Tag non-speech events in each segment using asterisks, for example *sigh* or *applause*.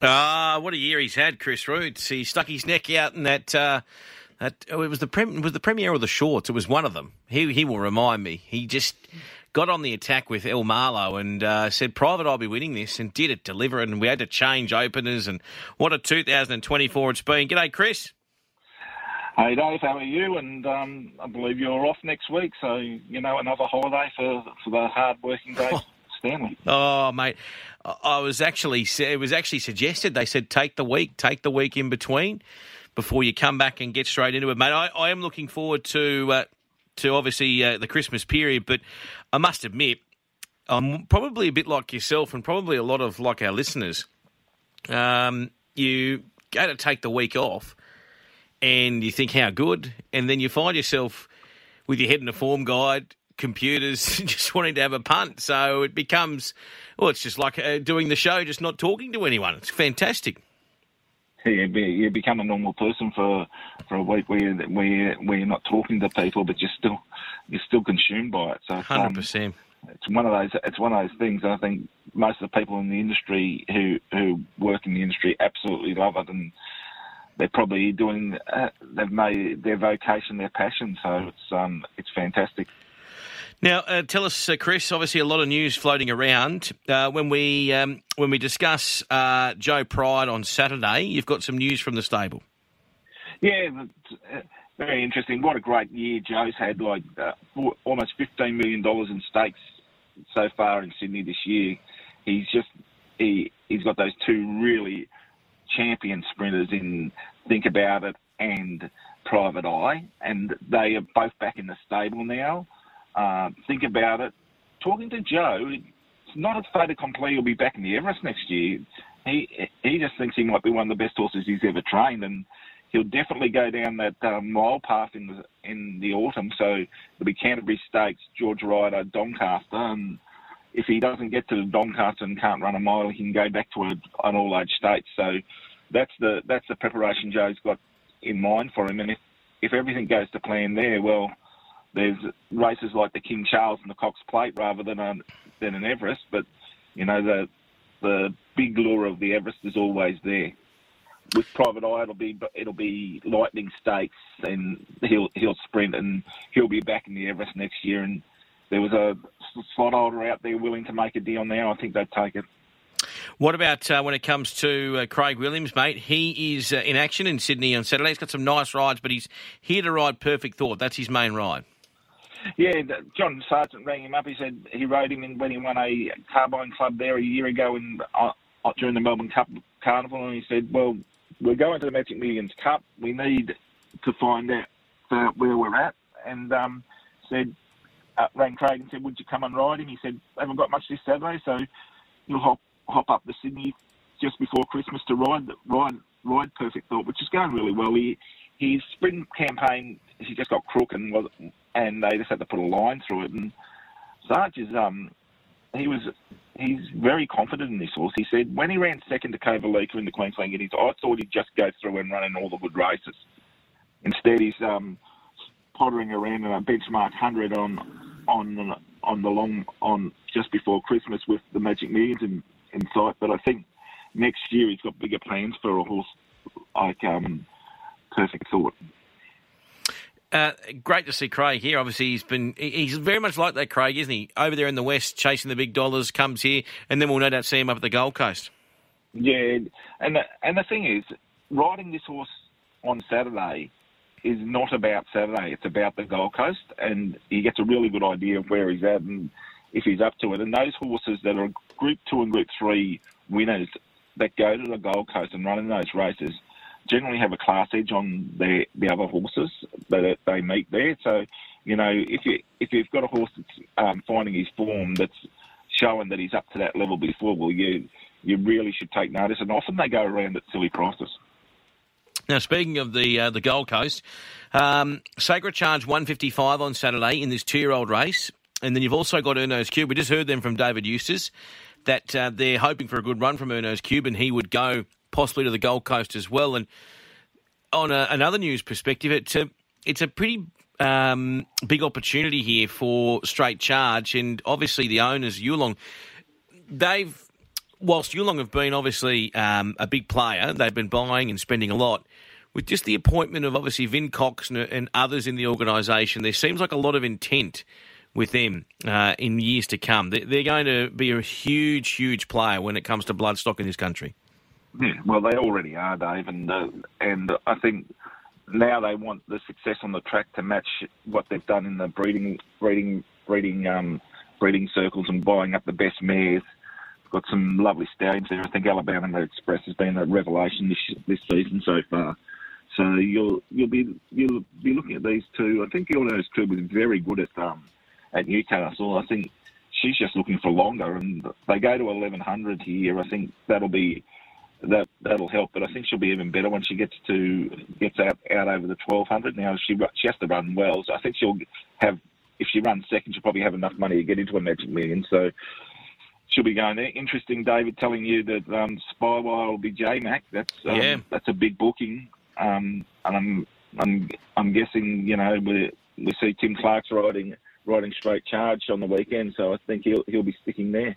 Ah, uh, what a year he's had, Chris Roots. He stuck his neck out in that. Uh, that oh, it was the prem, was the premiere or the shorts. It was one of them. He he will remind me. He just got on the attack with El Marlo and uh, said, "Private, I'll be winning this," and did it, deliver it, and we had to change openers. And what a 2024 it's been. G'day, Chris. Hey Dave, how are you? And um, I believe you're off next week, so you know another holiday for for the hard working *laughs* days. Stanley. Oh, mate, I was actually it was actually suggested. They said take the week, take the week in between before you come back and get straight into it, mate. I, I am looking forward to uh, to obviously uh, the Christmas period, but I must admit, I'm probably a bit like yourself, and probably a lot of like our listeners. Um, you go to take the week off and you think how good, and then you find yourself with your head in a form guide, computers, *laughs* just wanting to have a punt. So it becomes, well, it's just like uh, doing the show, just not talking to anyone. It's fantastic. Yeah, you become a normal person for for a week where where where you're not talking to people, but you're still you're still consumed by it. So um, hundred um, percent. It's one of those. It's one of those things. I think most of the people in the industry who who work in the industry absolutely love it, and they're probably doing uh, they've made their vocation their passion. So it's um it's fantastic. Now, uh, tell us, uh, Chris. Obviously, a lot of news floating around. Uh, when we um, when we discuss uh, Joe Pride on Saturday, you've got some news from the stable. Yeah, uh, very interesting. What a great year Joe's had! Like four, almost fifteen million dollars in stakes so far in Sydney this year. He's just he he's got those two really champion sprinters in Think About It and Private Eye, and they are both back in the stable now. Uh, think about it. Talking to Joe, it's not a fait accompli he'll be back in the Everest next year. He he just thinks he might be one of the best horses he's ever trained, and he'll definitely go down that um, mile path in the in the autumn. So it'll be Canterbury Stakes, George Ryder, Doncaster, and if he doesn't get to Doncaster and can't run a mile, he can go back to a, an all-age state. So that's the that's the preparation Joe's got in mind for him. And if if everything goes to plan there, well, there's races like the King Charles and the Cox Plate rather than a, than an Everest. But you know the the big lure of the Everest is always there. With Private Eye, it'll be it'll be Lightning Stakes, and he'll he'll sprint, and he'll be back in the Everest next year. And there was a slot holder out there willing to make a deal now. I think they'd take it. What about uh, when it comes to uh, Craig Williams, mate? He is uh, in action in Sydney on Saturday. He's got some nice rides, but he's here to ride Perfect Thought. That's his main ride. Yeah, John Sargent rang him up. He said he rode him in when he won a Carbine Club there a year ago in, uh, during the Melbourne Cup Carnival, and he said, "Well, we're going to the Magic Millions Cup. We need to find out uh, where we're at." And um, said, uh, rang Craig and said, "Would you come and ride him?" He said, "I haven't got much this Saturday, so you'll hop hop up to Sydney just before Christmas to ride ride ride Perfect Thought, which is going really well. He his spring campaign he just got crook and was and they just had to put a line through it. And Sarge is um he was he's very confident in this horse. He said when he ran second to Kovalica in the Queensland Guineas, I thought he'd just go through and run in all the good races. Instead, he's um pottering around in a benchmark hundred on on on the long on just before Christmas with the Magic Millions in, in sight. But I think next year he's got bigger plans for a horse like um, Perfect Thought. Uh, great to see Craig here. Obviously, he's been he's very much like that, Craig, isn't he? Over there in the west, chasing the big dollars, comes here, and then we'll no doubt see him up at the Gold Coast. Yeah, and the, and the thing is, riding this horse on Saturday is not about Saturday. It's about the Gold Coast, and he gets a really good idea of where he's at and if he's up to it. And those horses that are Group Two and Group Three winners that go to the Gold Coast and run in those races generally have a class edge on the the other horses that they meet there. So, you know, if you if you've got a horse that's um, finding his form, that's showing that he's up to that level before, well, you you really should take notice. And often they go around at silly prices. Now, speaking of the uh, the Gold Coast, um, Sacred Charge 155 on Saturday in this two year old race. And then you've also got Erno's Cube. We just heard them from David Eustace that uh, they're hoping for a good run from Erno's Cube and he would go possibly to the Gold Coast as well. And on a, another news perspective, it's a, it's a pretty um, big opportunity here for straight charge. And obviously, the owners, Yulong, they've whilst Yulong have been obviously um, a big player, they've been buying and spending a lot. With just the appointment of obviously Vin Cox and, and others in the organisation, there seems like a lot of intent with them uh, in years to come. They're going to be a huge, huge player when it comes to bloodstock in this country. Yeah, well, they already are, Dave, and uh, and I think now they want the success on the track to match what they've done in the breeding, breeding, breeding, um, breeding circles and buying up the best mares. We've Got some lovely stallions there. I think Alabama Express has been a revelation this this season so far. So you'll you'll be you'll be looking at these two. I think Yorno's Crib was very good at um at Newcastle. I think she's just looking for longer, and they go to 1100 here. I think that'll be that that'll help. But I think she'll be even better when she gets to gets out out over the 1200. Now she she has to run well, so I think she'll have. If she runs second, she'll probably have enough money to get into a Magic Million. So she'll be going there. Interesting, David, telling you that um, Spywire will be J Mac. That's um, yeah. that's a big booking, um, and I'm I'm I'm guessing you know we we see Tim Clark's riding riding straight charge on the weekend, so I think he'll he'll be sticking there.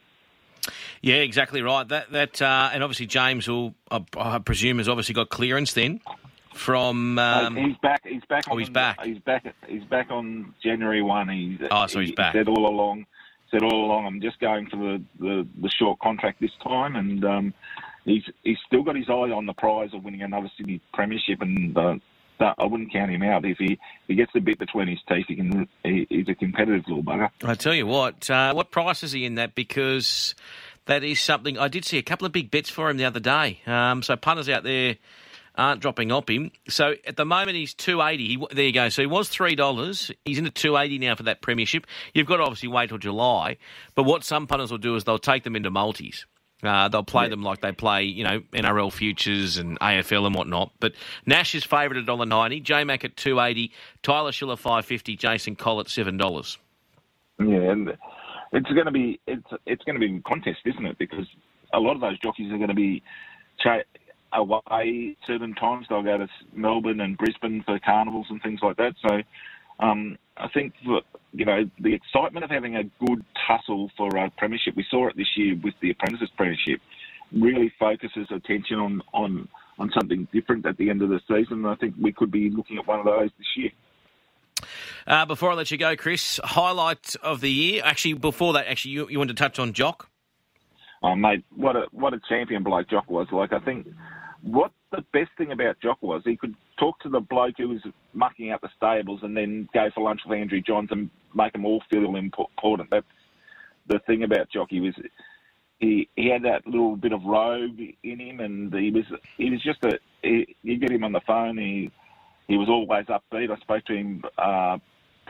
Yeah, exactly right. That that uh, and obviously James will, I, I, presume, has obviously got clearance then from. Um... he's back. He's back. Oh, he's back. He's back. He's back on January one. He's oh, so he's he back. Said all along. Said all along. I'm just going for the, the, the short contract this time, and um, he's he's still got his eye on the prize of winning another Sydney Premiership, and uh, I wouldn't count him out. If he, if he gets the bit between his teeth, he can. He, he's a competitive little bugger. I tell you what, uh, what price is he in that? Because that is something I did see a couple of big bets for him the other day. Um, so punters out there aren't dropping off him. So at the moment he's two eighty. He, there you go. So he was three dollars. He's in into two eighty now for that premiership. You've got to obviously wait till July. But what some punters will do is they'll take them into multis. Uh, they'll play yeah. them like they play, you know, NRL futures and AFL and whatnot. But Nash is favourite at dollar ninety, J Mac at two eighty, Tyler Schiller five fifty, Jason Collett seven dollars. Yeah, and it's going to be it's it's going to be a contest, isn't it? Because a lot of those jockeys are going to be cha- away certain times. They'll go to Melbourne and Brisbane for carnivals and things like that. So um, I think you know the excitement of having a good tussle for a premiership. We saw it this year with the apprentices premiership. Really focuses attention on on on something different at the end of the season. I think we could be looking at one of those this year. Uh, before I let you go, Chris, highlight of the year. Actually, before that, actually, you, you want to touch on Jock? Oh, mate, what a what a champion bloke Jock was. Like, I think what the best thing about Jock was he could talk to the bloke who was mucking out the stables and then go for lunch with Andrew Johns and make them all feel important. That's the thing about Jock. He was he he had that little bit of rogue in him, and he was he was just a he, you get him on the phone. He he was always upbeat. I spoke to him uh,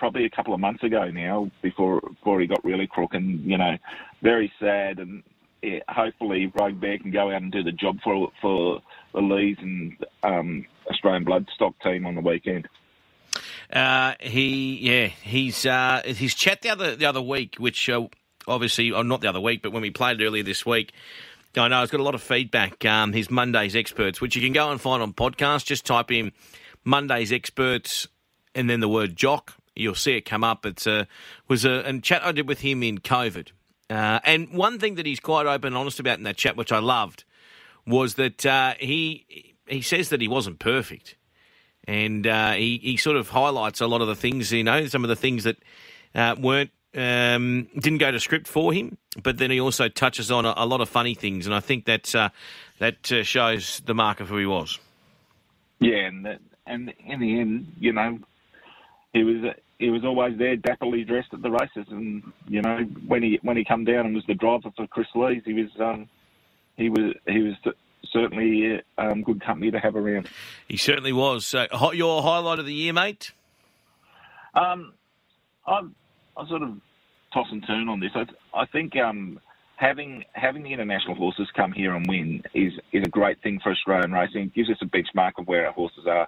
probably a couple of months ago now, before before he got really crook, and you know, very sad. And yeah, hopefully, Rogue Bear can go out and do the job for for the Lees and um, Australian Bloodstock team on the weekend. Uh, he, yeah, he's uh, his chat the other the other week, which uh, obviously, oh, not the other week, but when we played earlier this week, I know it's got a lot of feedback. Um, his Mondays experts, which you can go and find on podcast. Just type in Monday's experts and then the word jock. You'll see it come up. It's a was a, a chat I did with him in COVID. Uh, and one thing that he's quite open and honest about in that chat, which I loved, was that uh, he he says that he wasn't perfect, and uh, he he sort of highlights a lot of the things you know, some of the things that uh, weren't um, didn't go to script for him, but then he also touches on a, a lot of funny things, and I think that uh, that uh, shows the mark of who he was. Yeah, and that, and in the end, you know, he was he was always there, dapperly dressed at the races, and you know, when he when he come down and was the driver for Chris Lees, he was um, he was he was certainly um, good company to have around. He certainly was. So, your highlight of the year, mate? Um, I I sort of toss and turn on this. I I think um having having the international horses come here and win is is a great thing for Australian racing. It gives us a benchmark of where our horses are.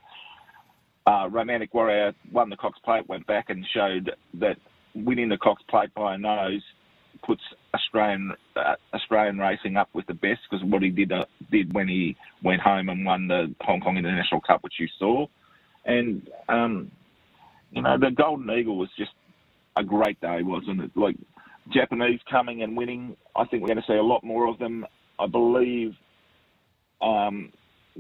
Uh, Romantic Warrior won the Cox Plate, went back and showed that winning the Cox Plate by a nose puts Australian uh, Australian racing up with the best because what he did uh, did when he went home and won the Hong Kong International Cup, which you saw, and um, you know the Golden Eagle was just a great day, wasn't it? Like Japanese coming and winning. I think we're going to see a lot more of them. I believe um,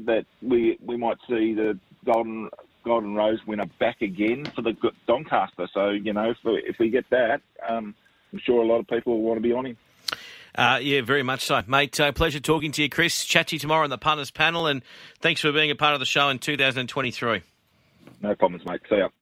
that we we might see the Golden Golden Rose winner back again for the Doncaster. So you know, if we, if we get that, um, I'm sure a lot of people will want to be on him. Uh, yeah, very much so, mate. Uh, pleasure talking to you, Chris. Chat to you tomorrow on the punters panel, and thanks for being a part of the show in 2023. No problems, mate. See ya.